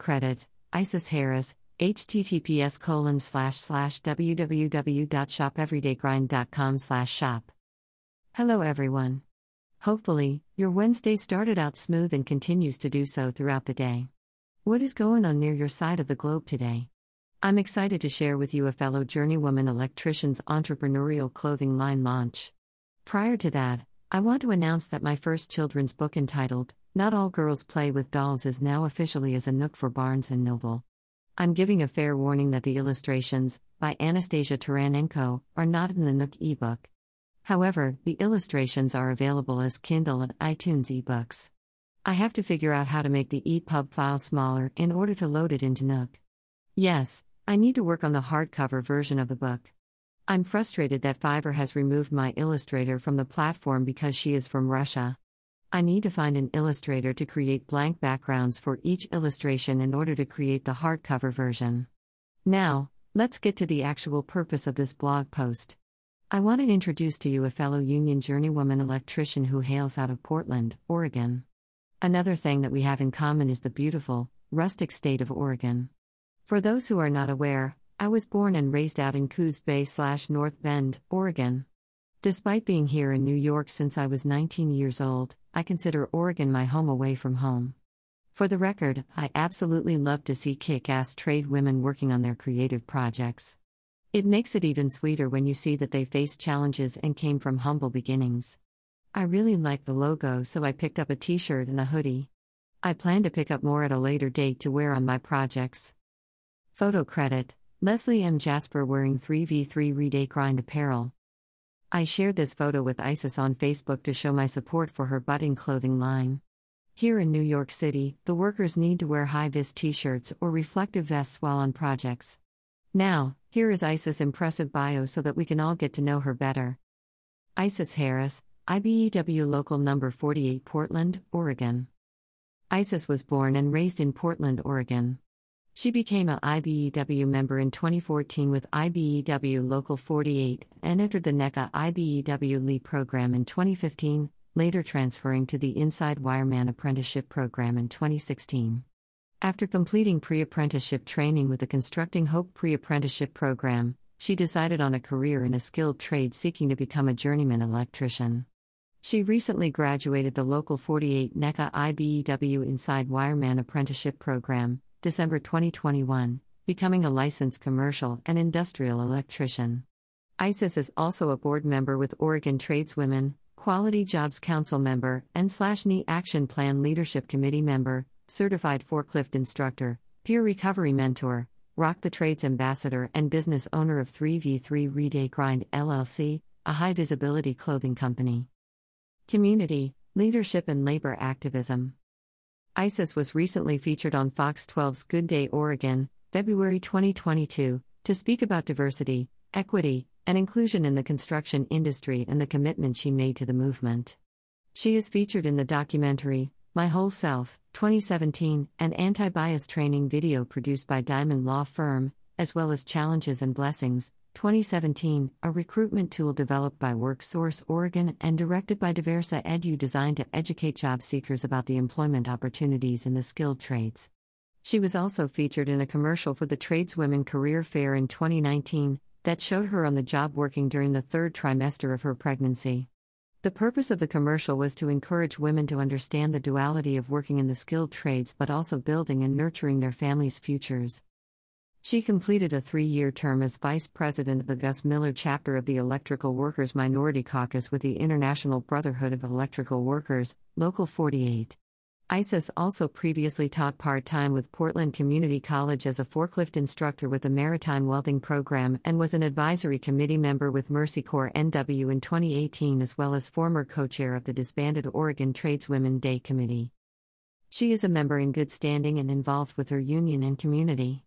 credit Isis Harris, https colon slash slash www.shopeverydaygrind.com slash shop. Hello everyone. Hopefully, your Wednesday started out smooth and continues to do so throughout the day. What is going on near your side of the globe today? I'm excited to share with you a fellow journeywoman electrician's entrepreneurial clothing line launch. Prior to that, I want to announce that my first children's book entitled Not All Girls Play with Dolls is now officially as a Nook for Barnes & Noble. I'm giving a fair warning that the illustrations, by Anastasia Taranenko, are not in the Nook ebook. However, the illustrations are available as Kindle and iTunes ebooks. I have to figure out how to make the EPUB file smaller in order to load it into Nook. Yes, I need to work on the hardcover version of the book. I'm frustrated that Fiverr has removed my illustrator from the platform because she is from Russia. I need to find an illustrator to create blank backgrounds for each illustration in order to create the hardcover version. Now, let's get to the actual purpose of this blog post. I want to introduce to you a fellow union journeywoman electrician who hails out of Portland, Oregon. Another thing that we have in common is the beautiful, rustic state of Oregon. For those who are not aware, I was born and raised out in Coos Bay slash North Bend, Oregon. Despite being here in New York since I was 19 years old, I consider Oregon my home away from home. For the record, I absolutely love to see kick ass trade women working on their creative projects. It makes it even sweeter when you see that they faced challenges and came from humble beginnings. I really like the logo, so I picked up a t shirt and a hoodie. I plan to pick up more at a later date to wear on my projects. Photo credit Leslie M. Jasper wearing 3v3ryday Grind apparel. I shared this photo with Isis on Facebook to show my support for her budding clothing line. Here in New York City, the workers need to wear high vis t shirts or reflective vests while on projects. Now, here is Isis' impressive bio so that we can all get to know her better. Isis Harris, IBEW Local Number 48, Portland, Oregon. Isis was born and raised in Portland, Oregon. She became a IBEW member in 2014 with IBEW Local 48 and entered the NECA IBEW Lee program in 2015, later transferring to the Inside Wireman Apprenticeship program in 2016. After completing pre apprenticeship training with the Constructing Hope pre apprenticeship program, she decided on a career in a skilled trade seeking to become a journeyman electrician. She recently graduated the Local 48 NECA IBEW Inside Wireman Apprenticeship Program, December 2021, becoming a licensed commercial and industrial electrician. ISIS is also a board member with Oregon Tradeswomen, Quality Jobs Council member, and slash NE Action Plan Leadership Committee member, certified forklift instructor, peer recovery mentor, Rock the Trades ambassador, and business owner of 3v3ryday Grind LLC, a high visibility clothing company. Community, leadership, and labor activism. ISIS was recently featured on Fox 12's Good Day Oregon, February 2022, to speak about diversity, equity, and inclusion in the construction industry and the commitment she made to the movement. She is featured in the documentary, My Whole Self, 2017, an anti bias training video produced by Diamond Law Firm, as well as Challenges and Blessings, 2017, a recruitment tool developed by WorkSource Oregon and directed by Diversa Edu designed to educate job seekers about the employment opportunities in the skilled trades. She was also featured in a commercial for the Tradeswomen Career Fair in 2019 that showed her on the job working during the third trimester of her pregnancy. The purpose of the commercial was to encourage women to understand the duality of working in the skilled trades but also building and nurturing their families' futures. She completed a three year term as vice president of the Gus Miller chapter of the Electrical Workers Minority Caucus with the International Brotherhood of Electrical Workers, Local 48. ISIS also previously taught part time with Portland Community College as a forklift instructor with the Maritime Welding Program and was an advisory committee member with Mercy Corps NW in 2018, as well as former co chair of the disbanded Oregon Tradeswomen Day Committee. She is a member in good standing and involved with her union and community.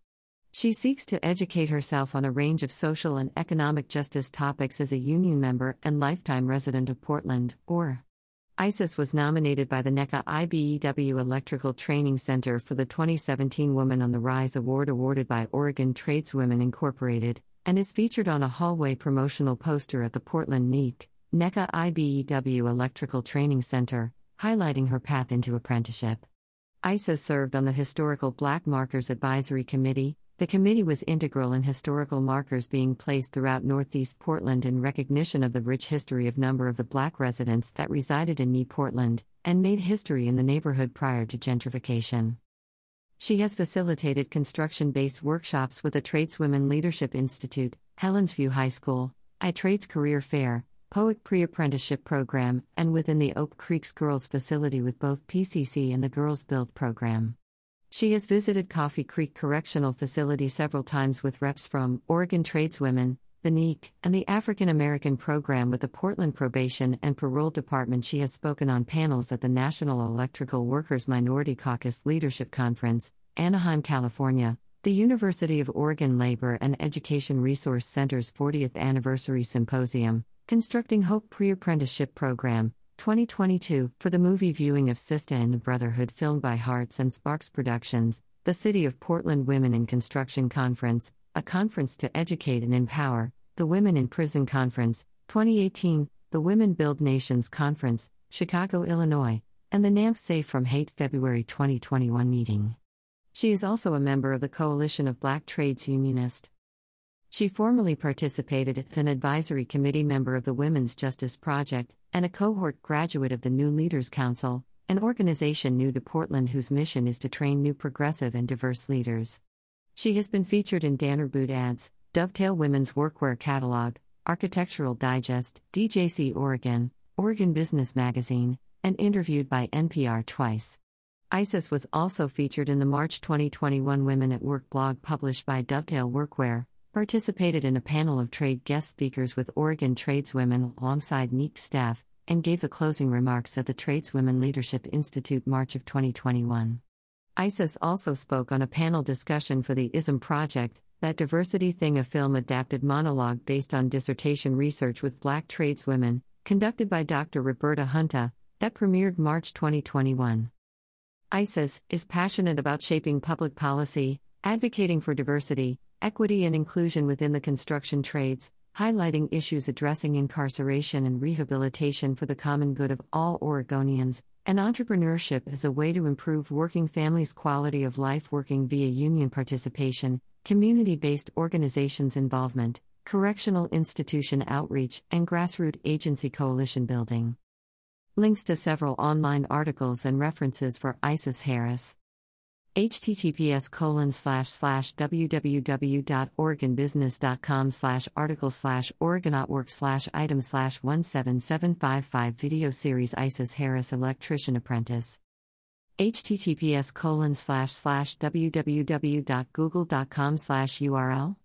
She seeks to educate herself on a range of social and economic justice topics as a union member and lifetime resident of Portland, or. ISIS was nominated by the NECA IBEW Electrical Training Center for the 2017 Woman on the Rise Award awarded by Oregon Tradeswomen Incorporated, and is featured on a hallway promotional poster at the Portland NEAC, NECA IBEW Electrical Training Center, highlighting her path into apprenticeship. ISIS served on the Historical Black Markers Advisory Committee. The committee was integral in historical markers being placed throughout Northeast Portland in recognition of the rich history of number of the black residents that resided in New Portland and made history in the neighborhood prior to gentrification. She has facilitated construction based workshops with the Tradeswomen Leadership Institute, Helensview High School, iTrades Career Fair, POET Pre Apprenticeship Program, and within the Oak Creeks Girls facility with both PCC and the Girls Build program. She has visited Coffee Creek Correctional Facility several times with reps from Oregon Tradeswomen, the NEEC, and the African American Program with the Portland Probation and Parole Department. She has spoken on panels at the National Electrical Workers Minority Caucus Leadership Conference, Anaheim, California, the University of Oregon Labor and Education Resource Center's 40th Anniversary Symposium, Constructing Hope Pre Apprenticeship Program, 2022, for the movie viewing of Sista and the Brotherhood filmed by Hearts and Sparks Productions, the City of Portland Women in Construction Conference, a conference to educate and empower, the Women in Prison Conference, 2018, the Women Build Nations Conference, Chicago, Illinois, and the NAMP Safe from Hate February 2021 meeting. She is also a member of the Coalition of Black Trades Unionists. She formerly participated as an advisory committee member of the Women's Justice Project and a cohort graduate of the New Leaders Council, an organization new to Portland whose mission is to train new progressive and diverse leaders. She has been featured in Danner Boot ads, Dovetail Women's Workwear Catalog, Architectural Digest, DJC Oregon, Oregon Business Magazine, and interviewed by NPR twice. ISIS was also featured in the March 2021 Women at Work blog published by Dovetail Workwear, participated in a panel of trade guest speakers with Oregon tradeswomen alongside NEEC staff, and gave the closing remarks at the Tradeswomen Leadership Institute March of 2021. ISIS also spoke on a panel discussion for the ISM Project, that diversity thing a film adapted monologue based on dissertation research with black tradeswomen, conducted by Dr. Roberta Hunte, that premiered March 2021. ISIS is passionate about shaping public policy, advocating for diversity, equity and inclusion within the construction trades, highlighting issues addressing incarceration and rehabilitation for the common good of all Oregonians, and entrepreneurship as a way to improve working families' quality of life working via union participation, community based organizations involvement, correctional institution outreach, and grassroots agency coalition building. Links to several online articles and references for Isis Harris https colon slash slash www.oregonbusiness.com slash article slash oregon.work slash item slash 17755 video series isis harris electrician apprentice. https colon slash slash www.google.com slash url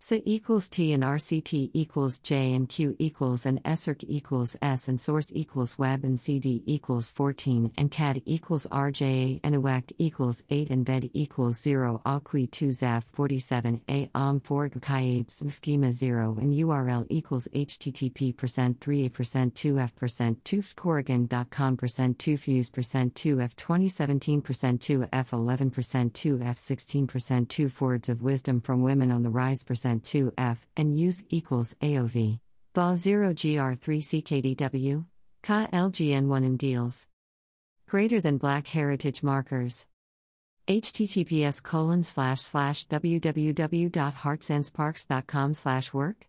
SA equals T and RCT equals J and Q equals and SRC equals S and source equals web and CD equals 14 and CAD equals RJA and UACT equals 8 and VED equals 0 ALQUI 2 ZAF 47 A OM 4 GKABS schema 0 and URL equals HTTP percent 3A percent 2 F percent 2 Corrigan.com percent 2 Fuse percent 2 F 2017 percent 2 F 11 percent 2 F 16 percent 2 Forwards of Wisdom from Women on the Rise percent 2 F and use equals AOV. Vol 0 GR3 CKDW, Ka LGN1 in deals. Greater than Black Heritage Markers. https colon slash slash www.heartsandsparks.com slash work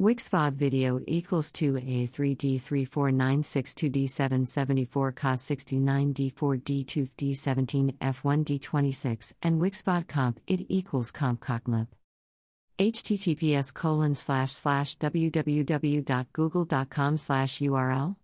Wixfod video equals 2A3D34962D774 COS 69D4D2D17 F1D26 and Wixfod comp it equals comp cocklip https colon slash slash www.google.com slash url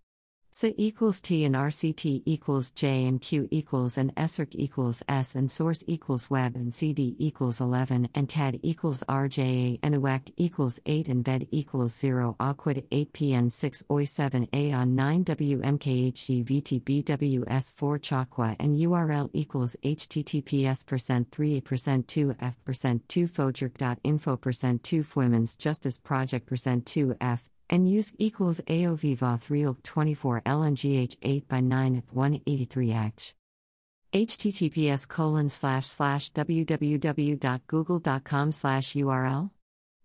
SA equals T and RCT equals J and Q equals and SRC equals S and source equals web and CD equals 11 and CAD equals RJA and UACT equals 8 and VED equals 0 AQUID 8 PN 6 OI 7 A on 9 WMKHG VTBWS 4 Chakwa and URL equals HTTPS percent 3 percent 2 F percent 2 Fojerk.info percent 2 Women's Justice Project percent 2 F and use equals AOV VA 3 24 LNGH 8 by 9 at 183 H. https colon slash slash www.google.com slash url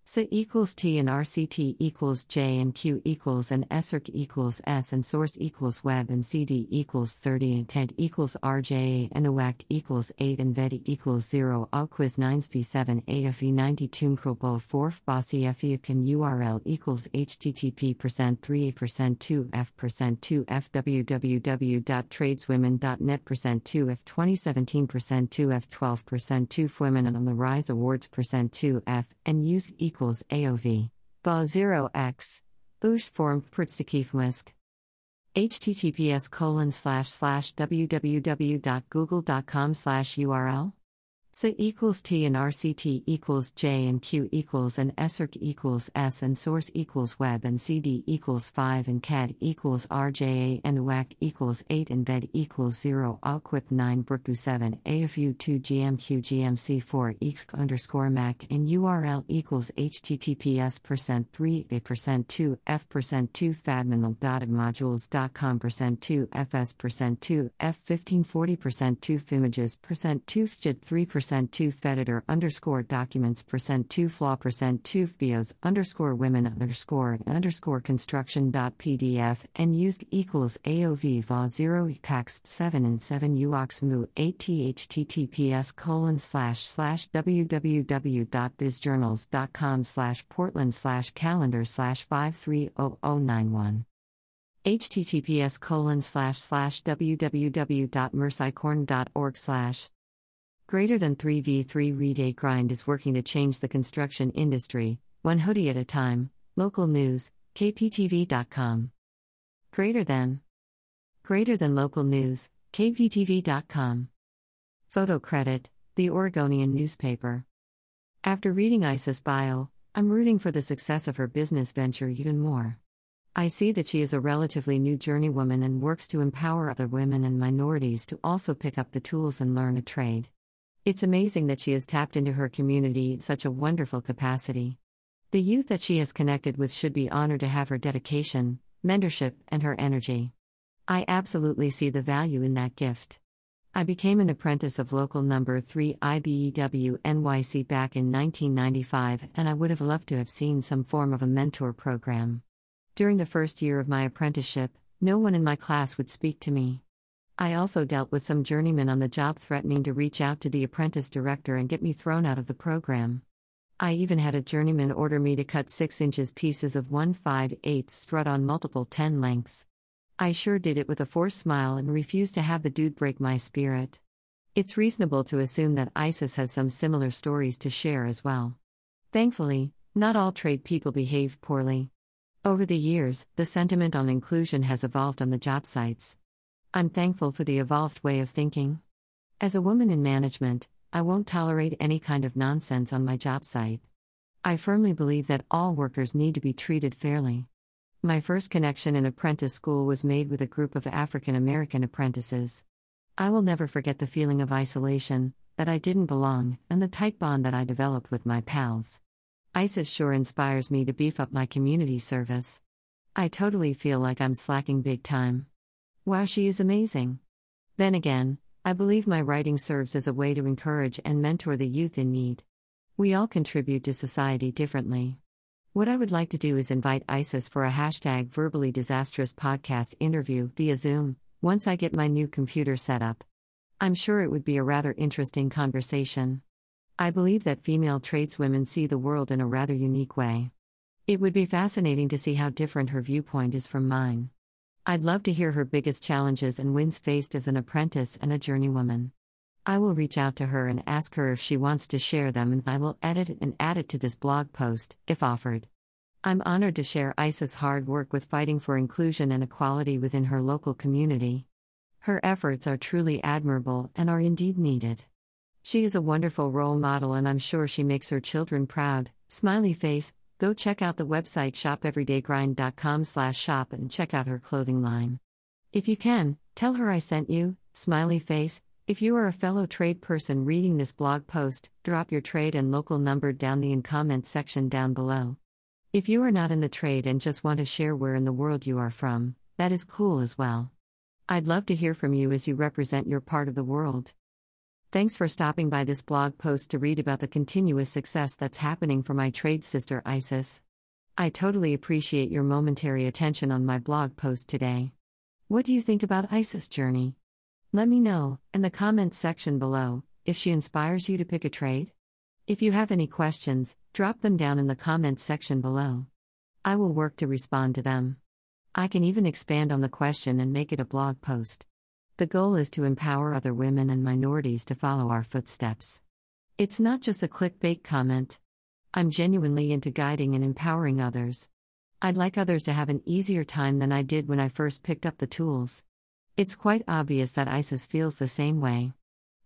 SA equals T and RCT equals J and Q equals and SRC equals S and source equals web and CD equals 30 and TED equals RJ and OAC equals 8 and VED equals 0 quiz 9 V7 AFE 92 Kropo 4 Bossy FE can URL equals HTTP percent 3 percent 2 F percent 2 F www.tradeswomen.net percent 2 F 2017 percent 2 F 12 percent 2 Women on the Rise Awards percent 2 F and use equals AOV. Ba 0x. Ush formed Pritztikifmisk. https colon slash slash www.google.com slash URL SA equals T and RCT equals J and Q equals and SRC equals S and source equals web and CD equals 5 and CAD equals RJA and WAC equals 8 and VED equals 0 Alquip 9 Brooku 7 AFU 2 GMQ GMC 4 EXC underscore MAC and URL equals HTTPS percent 3 A percent 2 F percent 2 fadminal.modules.com percent 2 FS percent 2 F 1540 percent 2 Fimages percent 2 FJIT 3 percent percent two feditor underscore documents percent two flaw percent two bios underscore women underscore underscore construction dot pdf and used equals aov va 0 pax 7 and 7 uox mu 8 https colon slash slash www.bizjournals.com slash portland slash calendar slash 530091 https colon slash slash www.mercycorn.org slash Greater than 3v3ryday Grind is working to change the construction industry, one hoodie at a time. Local news, kptv.com. Greater than. Greater than local news, kptv.com. Photo credit, The Oregonian newspaper. After reading Isis' bio, I'm rooting for the success of her business venture even more. I see that she is a relatively new journeywoman and works to empower other women and minorities to also pick up the tools and learn a trade. It's amazing that she has tapped into her community such a wonderful capacity. The youth that she has connected with should be honored to have her dedication, mentorship, and her energy. I absolutely see the value in that gift. I became an apprentice of local number 3 IBEW NYC back in 1995, and I would have loved to have seen some form of a mentor program. During the first year of my apprenticeship, no one in my class would speak to me. I also dealt with some journeymen on the job threatening to reach out to the apprentice director and get me thrown out of the program. I even had a journeyman order me to cut 6 inches pieces of 1 5 8 strut on multiple 10 lengths. I sure did it with a forced smile and refused to have the dude break my spirit. It's reasonable to assume that ISIS has some similar stories to share as well. Thankfully, not all trade people behave poorly. Over the years, the sentiment on inclusion has evolved on the job sites. I'm thankful for the evolved way of thinking. As a woman in management, I won't tolerate any kind of nonsense on my job site. I firmly believe that all workers need to be treated fairly. My first connection in apprentice school was made with a group of African American apprentices. I will never forget the feeling of isolation, that I didn't belong, and the tight bond that I developed with my pals. ISIS sure inspires me to beef up my community service. I totally feel like I'm slacking big time. Wow, she is amazing. Then again, I believe my writing serves as a way to encourage and mentor the youth in need. We all contribute to society differently. What I would like to do is invite ISIS for a hashtag verbally disastrous podcast interview via Zoom once I get my new computer set up. I'm sure it would be a rather interesting conversation. I believe that female tradeswomen see the world in a rather unique way. It would be fascinating to see how different her viewpoint is from mine. I'd love to hear her biggest challenges and wins faced as an apprentice and a journeywoman. I will reach out to her and ask her if she wants to share them, and I will edit it and add it to this blog post, if offered. I'm honored to share Isis' hard work with fighting for inclusion and equality within her local community. Her efforts are truly admirable and are indeed needed. She is a wonderful role model, and I'm sure she makes her children proud. Smiley face, Go check out the website shopeverydaygrind.com slash shop and check out her clothing line. If you can, tell her I sent you. Smiley face. If you are a fellow trade person reading this blog post, drop your trade and local number down the in comment section down below. If you are not in the trade and just want to share where in the world you are from, that is cool as well. I'd love to hear from you as you represent your part of the world. Thanks for stopping by this blog post to read about the continuous success that's happening for my trade sister Isis. I totally appreciate your momentary attention on my blog post today. What do you think about Isis' journey? Let me know, in the comments section below, if she inspires you to pick a trade. If you have any questions, drop them down in the comments section below. I will work to respond to them. I can even expand on the question and make it a blog post. The goal is to empower other women and minorities to follow our footsteps. It's not just a clickbait comment. I'm genuinely into guiding and empowering others. I'd like others to have an easier time than I did when I first picked up the tools. It's quite obvious that Isis feels the same way.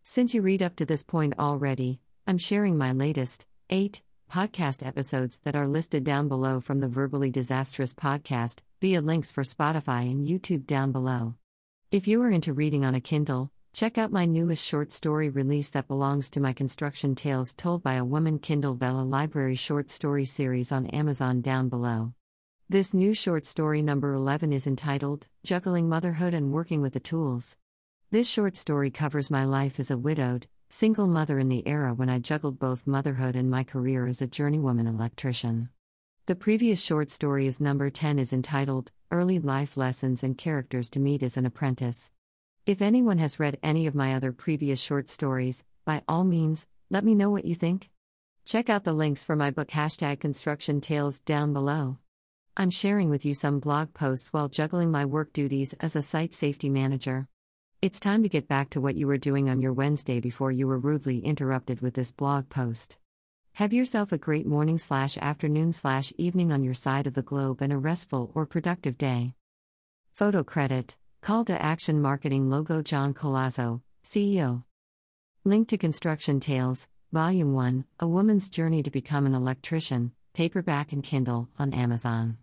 Since you read up to this point already, I'm sharing my latest, 8 podcast episodes that are listed down below from the Verbally Disastrous podcast, via links for Spotify and YouTube down below. If you are into reading on a Kindle, check out my newest short story release that belongs to my Construction Tales Told by a Woman Kindle Vella Library short story series on Amazon down below. This new short story number 11 is entitled Juggling Motherhood and Working with the Tools. This short story covers my life as a widowed, single mother in the era when I juggled both motherhood and my career as a journeywoman electrician. The previous short story is number 10 is entitled Early Life Lessons and Characters to Meet as an Apprentice. If anyone has read any of my other previous short stories, by all means, let me know what you think. Check out the links for my book hashtag construction tales down below. I'm sharing with you some blog posts while juggling my work duties as a site safety manager. It's time to get back to what you were doing on your Wednesday before you were rudely interrupted with this blog post. Have yourself a great morning slash afternoon slash evening on your side of the globe and a restful or productive day. Photo credit Call to Action Marketing Logo John Colazzo, CEO. Link to Construction Tales, Volume 1 A Woman's Journey to Become an Electrician, paperback and Kindle, on Amazon.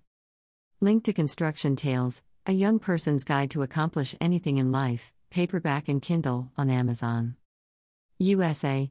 Link to Construction Tales, A Young Person's Guide to Accomplish Anything in Life, paperback and Kindle, on Amazon. USA,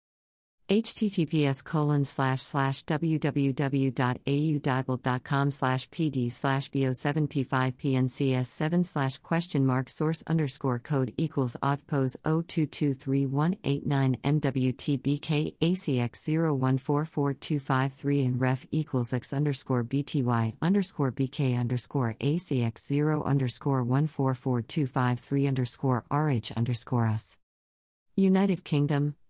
https colon slash slash www.audible.com slash pd slash bo7p5pncs7 slash question mark source underscore code equals audpos 02231889 mwtbk acx014425 and ref equals x underscore bty underscore bk underscore acx0 underscore 144253 underscore rh underscore us. United Kingdom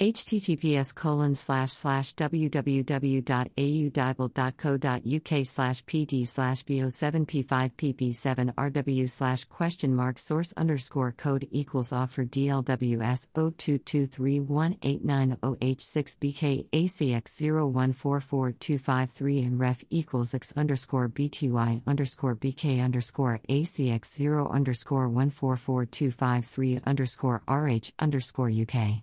https colon slash slash www.audible.co.uk slash pd slash bo7p5pp7rw slash question mark source underscore code equals offer dlws 02231890h6bk acx0144253 and ref equals x underscore bty underscore bk underscore acx0 underscore 144253 underscore rh underscore uk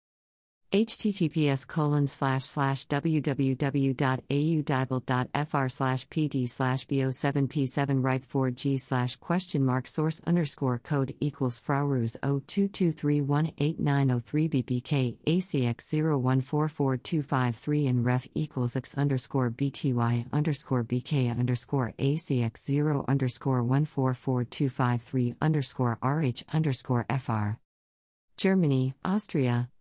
https colon slash slash www.audible.fr slash pd slash bo7p7 right 4g slash question mark source underscore code equals fraurus 022318903bbk acx01445253 and ref equals x underscore bty underscore bk underscore acx0 underscore 144253 underscore rh underscore fr Germany, Austria,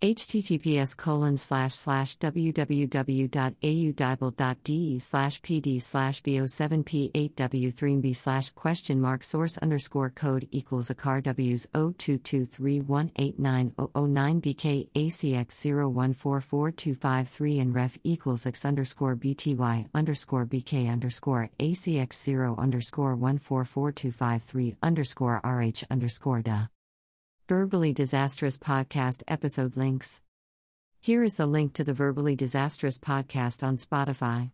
https colon slash slash www.audible.de slash pd slash bo7p8w3b slash question mark source underscore code equals a car w's 0223189009bk acx01445253 and ref equals x underscore bty underscore bk underscore acx0 underscore 144253 underscore rh underscore da Verbally Disastrous Podcast episode links. Here is the link to the Verbally Disastrous podcast on Spotify.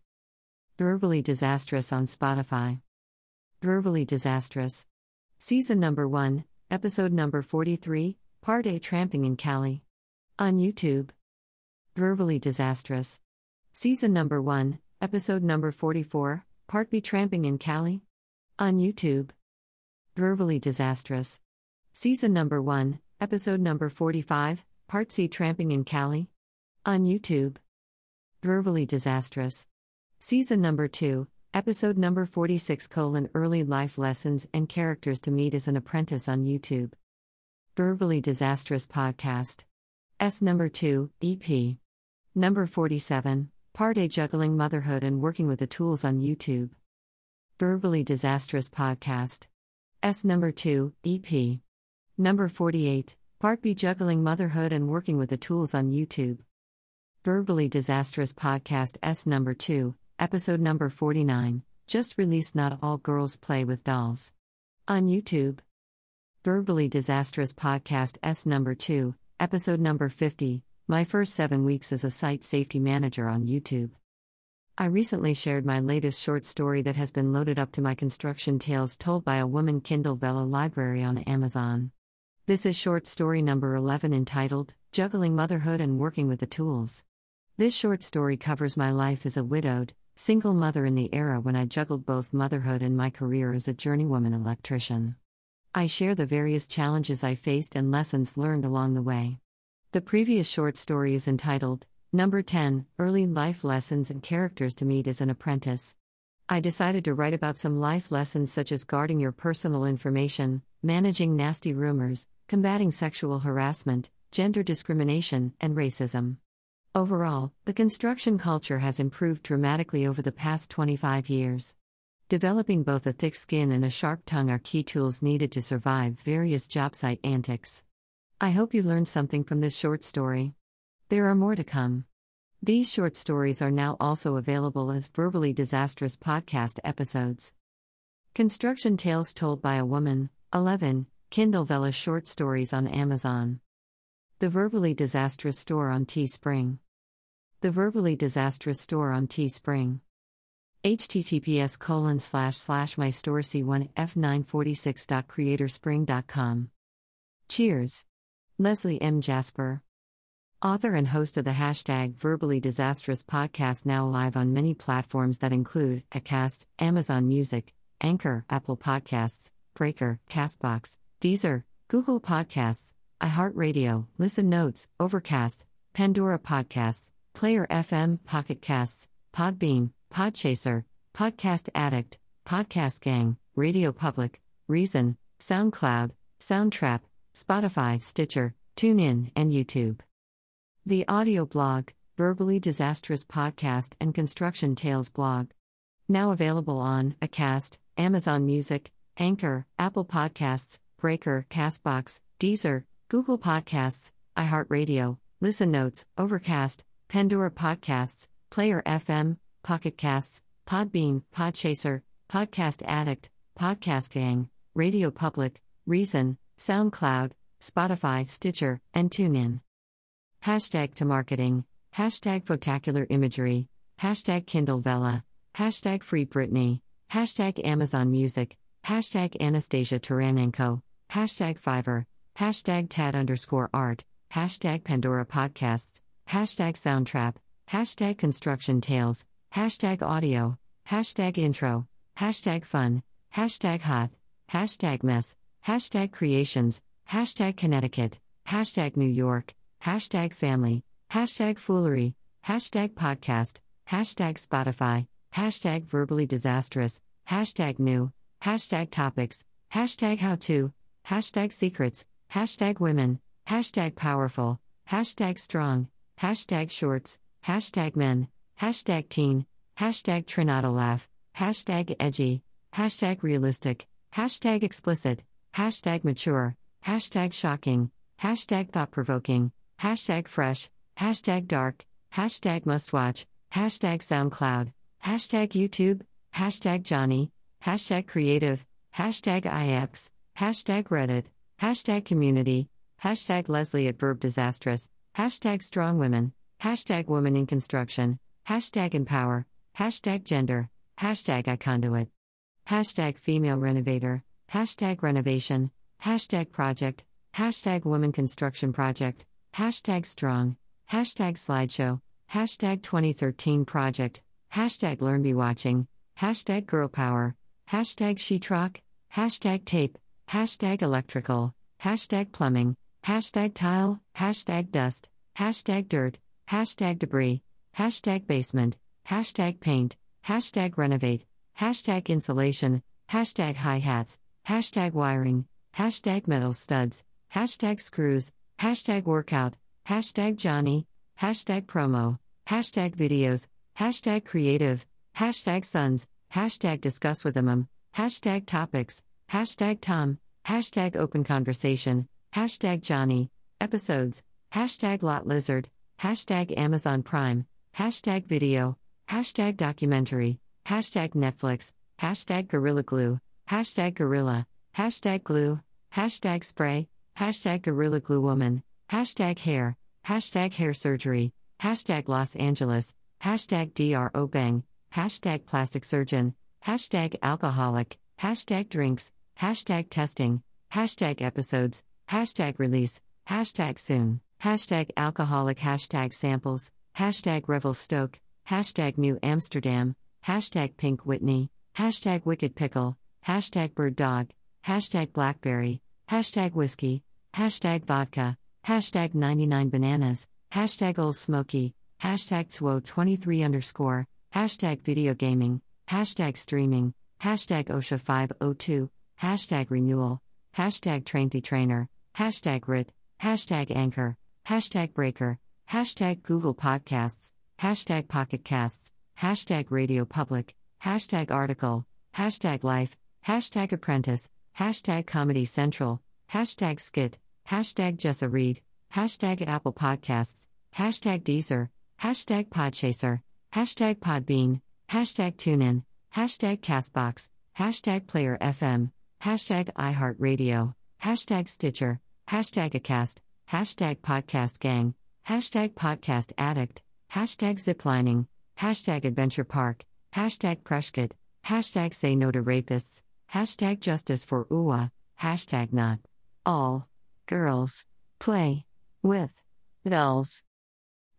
Verbally Disastrous on Spotify. Verbally Disastrous. Season number 1, episode number 43, part A Tramping in Cali. On YouTube. Verbally Disastrous. Season number 1, episode number 44, Part B Tramping in Cali? On YouTube. Verbally Disastrous. Season number 1, episode number 45, Part C Tramping in Cali? On YouTube. Verbally Disastrous. Season number 2, episode number 46 colon Early Life Lessons and Characters to Meet as an Apprentice on YouTube. Verbally Disastrous Podcast. S number 2, EP. Number 47, Part A Juggling Motherhood and Working with the Tools on YouTube. Verbally Disastrous Podcast. S number 2, EP. Number 48, Part B Juggling Motherhood and Working with the Tools on YouTube. Verbally Disastrous Podcast S number 2, episode number 49, just released Not All Girls Play with Dolls. On YouTube. Verbally Disastrous Podcast S number 2, episode number 50, my first seven weeks as a site safety manager on YouTube. I recently shared my latest short story that has been loaded up to my construction tales told by a woman Kindle Vella library on Amazon. This is short story number 11 entitled Juggling Motherhood and Working with the Tools. This short story covers my life as a widowed, single mother in the era when I juggled both motherhood and my career as a journeywoman electrician. I share the various challenges I faced and lessons learned along the way. The previous short story is entitled, Number 10 Early Life Lessons and Characters to Meet as an Apprentice. I decided to write about some life lessons such as guarding your personal information, managing nasty rumors, combating sexual harassment, gender discrimination, and racism. Overall, the construction culture has improved dramatically over the past 25 years. Developing both a thick skin and a sharp tongue are key tools needed to survive various job site antics. I hope you learned something from this short story. There are more to come. These short stories are now also available as verbally disastrous podcast episodes. Construction Tales Told by a Woman, 11, Kindle Vella Short Stories on Amazon. The Verbally Disastrous Store on Teespring. The Verbally Disastrous Store on Teespring https colon slash slash my store c1 f946.creatorspring.com. Cheers. Leslie M. Jasper. Author and host of the hashtag Verbally Disastrous podcast, now live on many platforms that include Acast, Amazon Music, Anchor, Apple Podcasts, Breaker, Castbox, Deezer, Google Podcasts, iHeartRadio, Listen Notes, Overcast, Pandora Podcasts, Player FM, Pocket Casts, Podbean, Podchaser, Podcast Addict, Podcast Gang, Radio Public, Reason, SoundCloud, Soundtrap, Spotify, Stitcher, TuneIn, and YouTube. The audio blog, Verbally Disastrous Podcast and Construction Tales blog. Now available on Acast, Amazon Music, Anchor, Apple Podcasts, Breaker, Castbox, Deezer, Google Podcasts, iHeartRadio, Listen Notes, Overcast, Pandora Podcasts, Player FM, Pocket Casts, Podbean, Podchaser, Podcast Addict, Podcast Gang, Radio Public, Reason, SoundCloud, Spotify, Stitcher, and TuneIn. Hashtag to marketing, hashtag photacular imagery, hashtag Kindle Vella, hashtag Free Britney, hashtag Amazon Music, hashtag Anastasia Taranenko, hashtag Fiverr, hashtag Tad underscore art, hashtag Pandora Podcasts, hashtag Soundtrap, hashtag Construction Tales, hashtag audio, hashtag intro, hashtag fun, hashtag hot, hashtag mess, hashtag creations, hashtag Connecticut, hashtag New York, hashtag family, hashtag foolery, hashtag podcast, hashtag Spotify, hashtag verbally disastrous, hashtag new, hashtag topics, hashtag how to, hashtag secrets, hashtag women, hashtag powerful, hashtag strong, hashtag shorts, hashtag men, hashtag teen, hashtag Trinata laugh, hashtag edgy, hashtag realistic, hashtag explicit, hashtag mature, hashtag shocking, hashtag thought provoking, hashtag fresh, hashtag dark, hashtag must watch, hashtag SoundCloud, hashtag YouTube, hashtag Johnny, hashtag creative, hashtag IX, hashtag Reddit, hashtag community, hashtag Leslie at Verb Disastrous, hashtag strong women, hashtag woman in construction, hashtag empower, hashtag gender, hashtag iConduit, hashtag female renovator, hashtag renovation, hashtag project, hashtag woman construction project, hashtag strong, hashtag slideshow, hashtag 2013 project, hashtag learn be watching, hashtag girl power, hashtag sheetrock, hashtag tape, hashtag electrical, hashtag plumbing, hashtag tile, hashtag dust, hashtag dirt, hashtag debris, hashtag basement, hashtag paint, hashtag renovate, hashtag insulation, hashtag hi hats, hashtag wiring, hashtag metal studs, hashtag screws, hashtag workout, hashtag Johnny, hashtag promo, hashtag videos, hashtag creative, hashtag sons, hashtag discuss with them, hashtag topics, hashtag Tom, hashtag open conversation, hashtag Johnny, episodes, hashtag lot lizard, hashtag Amazon Prime, hashtag video, hashtag documentary, hashtag Netflix, hashtag Gorilla Glue, hashtag Gorilla, hashtag glue, hashtag spray, hashtag Gorilla Glue Woman, hashtag hair, hashtag hair surgery, hashtag Los Angeles, hashtag DRO Bang, hashtag plastic surgeon, hashtag alcoholic, hashtag drinks, hashtag testing, hashtag episodes, hashtag release, hashtag soon, hashtag alcoholic, hashtag samples, hashtag Revelstoke, hashtag New Amsterdam, hashtag Pink Whitney, hashtag Wicked Pickle, hashtag Bird Dog, hashtag Blackberry, hashtag Whiskey, hashtag Vodka, hashtag 99 Bananas, hashtag Ole Smoky, hashtag Two23 underscore, hashtag Video Gaming, hashtag Streaming, hashtag OSHA 502, hashtag Renewal, hashtag Trainthy Trainer, hashtag RIT, hashtag Anchor, hashtag Breaker, hashtag Google Podcasts, hashtag Pocket Casts, hashtag Radio Public, hashtag Article, hashtag Life, hashtag Apprentice, hashtag Comedy Central, hashtag Skit, hashtag Jessa Reed, hashtag Apple Podcasts, hashtag Deezer, hashtag Podchaser, hashtag Podbean, hashtag TuneIn, hashtag Castbox, hashtag Player FM, hashtag iHeartRadio, hashtag Stitcher, hashtag Acast, hashtag Podcast Gang, hashtag Podcast Addict, hashtag Ziplining, hashtag Adventure Park, hashtag Preshkit, hashtag Say No to Rapists, hashtag Justice for UWA, hashtag Not. All. Girls. Play. With. Dolls.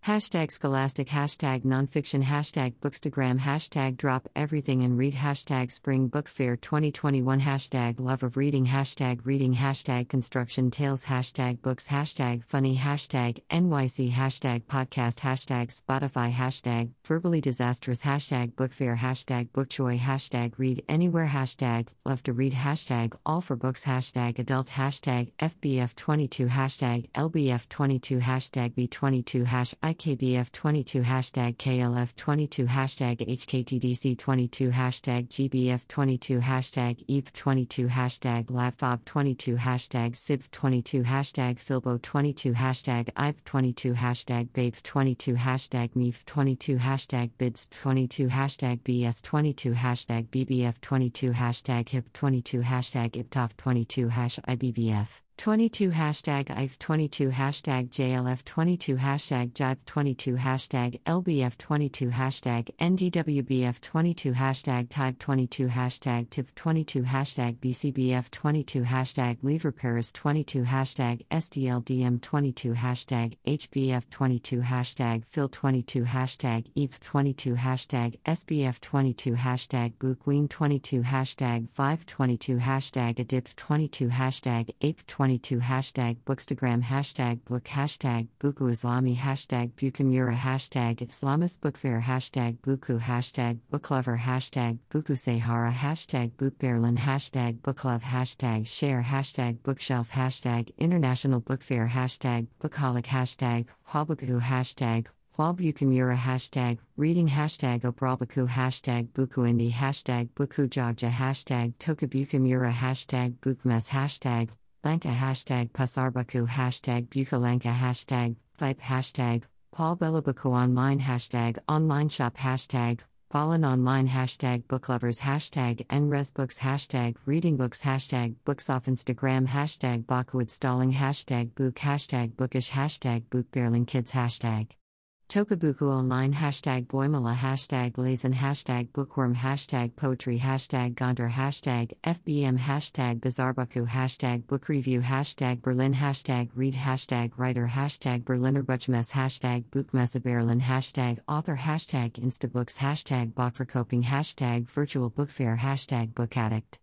Hashtag scholastic, hashtag nonfiction, hashtag bookstagram, hashtag drop everything and read, hashtag spring book fair 2021, hashtag love of reading, hashtag reading, hashtag construction tales, hashtag books, hashtag funny, hashtag NYC, hashtag podcast, hashtag Spotify, hashtag verbally disastrous, hashtag book fair, hashtag bookjoy, hashtag read anywhere, hashtag love to read, hashtag all for books, hashtag adult, hashtag FBF22, hashtag LBF22, hashtag B22, hash IKBF22 hashtag KLF22 hashtag HKTDC22 hashtag GBF22 hashtag EVE22 hashtag LATFOB22 hashtag SIV22 hashtag Filbo22 hashtag IVE22 hashtag BAVE22 hashtag MEVE22 hashtag BIDS22 hashtag BS22 hashtag BBF22 hashtag HIP22 hashtag IPTOF22 hash IBVF 22 hashtag IF 22 hashtag JLF 22 hashtag Jive 22 hashtag LBF 22 hashtag NDWBF 22 hashtag Type 22 hashtag TIP 22 hashtag BCBF 22 hashtag Lever Paris 22 hashtag SDLDM 22 hashtag HBF 22 hashtag Phil 22 hashtag EVE 22 hashtag SBF 22 hashtag Bookween 22 hashtag 522 hashtag ADIP 22 hashtag APE 22 22 hashtag bookstagram hashtag book hashtag buku islami hashtag bukamura hashtag islamist book fair hashtag buku hashtag booklover hashtag buku sahara hashtag bookberlin hashtag booklove hashtag share hashtag bookshelf hashtag international book fair hashtag bookholic hashtag hwabuku hashtag Hualbukumura hashtag, reading hashtag Obrabaku hashtag Bukuindi hashtag Buku Jogja hashtag Tokabukumura hashtag Bukmes hashtag Lanka hashtag Pasarbaku hashtag Bukalanka hashtag Vipe hashtag Paul Bellabaku online hashtag online shop hashtag Fallen online hashtag booklovers hashtag nresbooks hashtag reading books hashtag books off Instagram hashtag Bakwood stalling hashtag book hashtag bookish hashtag bookbearling kids hashtag Tokabuku online hashtag Boimala hashtag Lazen hashtag Bookworm hashtag Poetry hashtag Gondar hashtag FBM hashtag Bizarbuku hashtag Book Review hashtag Berlin hashtag Read hashtag Writer hashtag Berliner Buchmesse hashtag Buchmesse Berlin hashtag Author hashtag Instabooks hashtag Botverkoping hashtag Virtual Book Fair hashtag Book Addict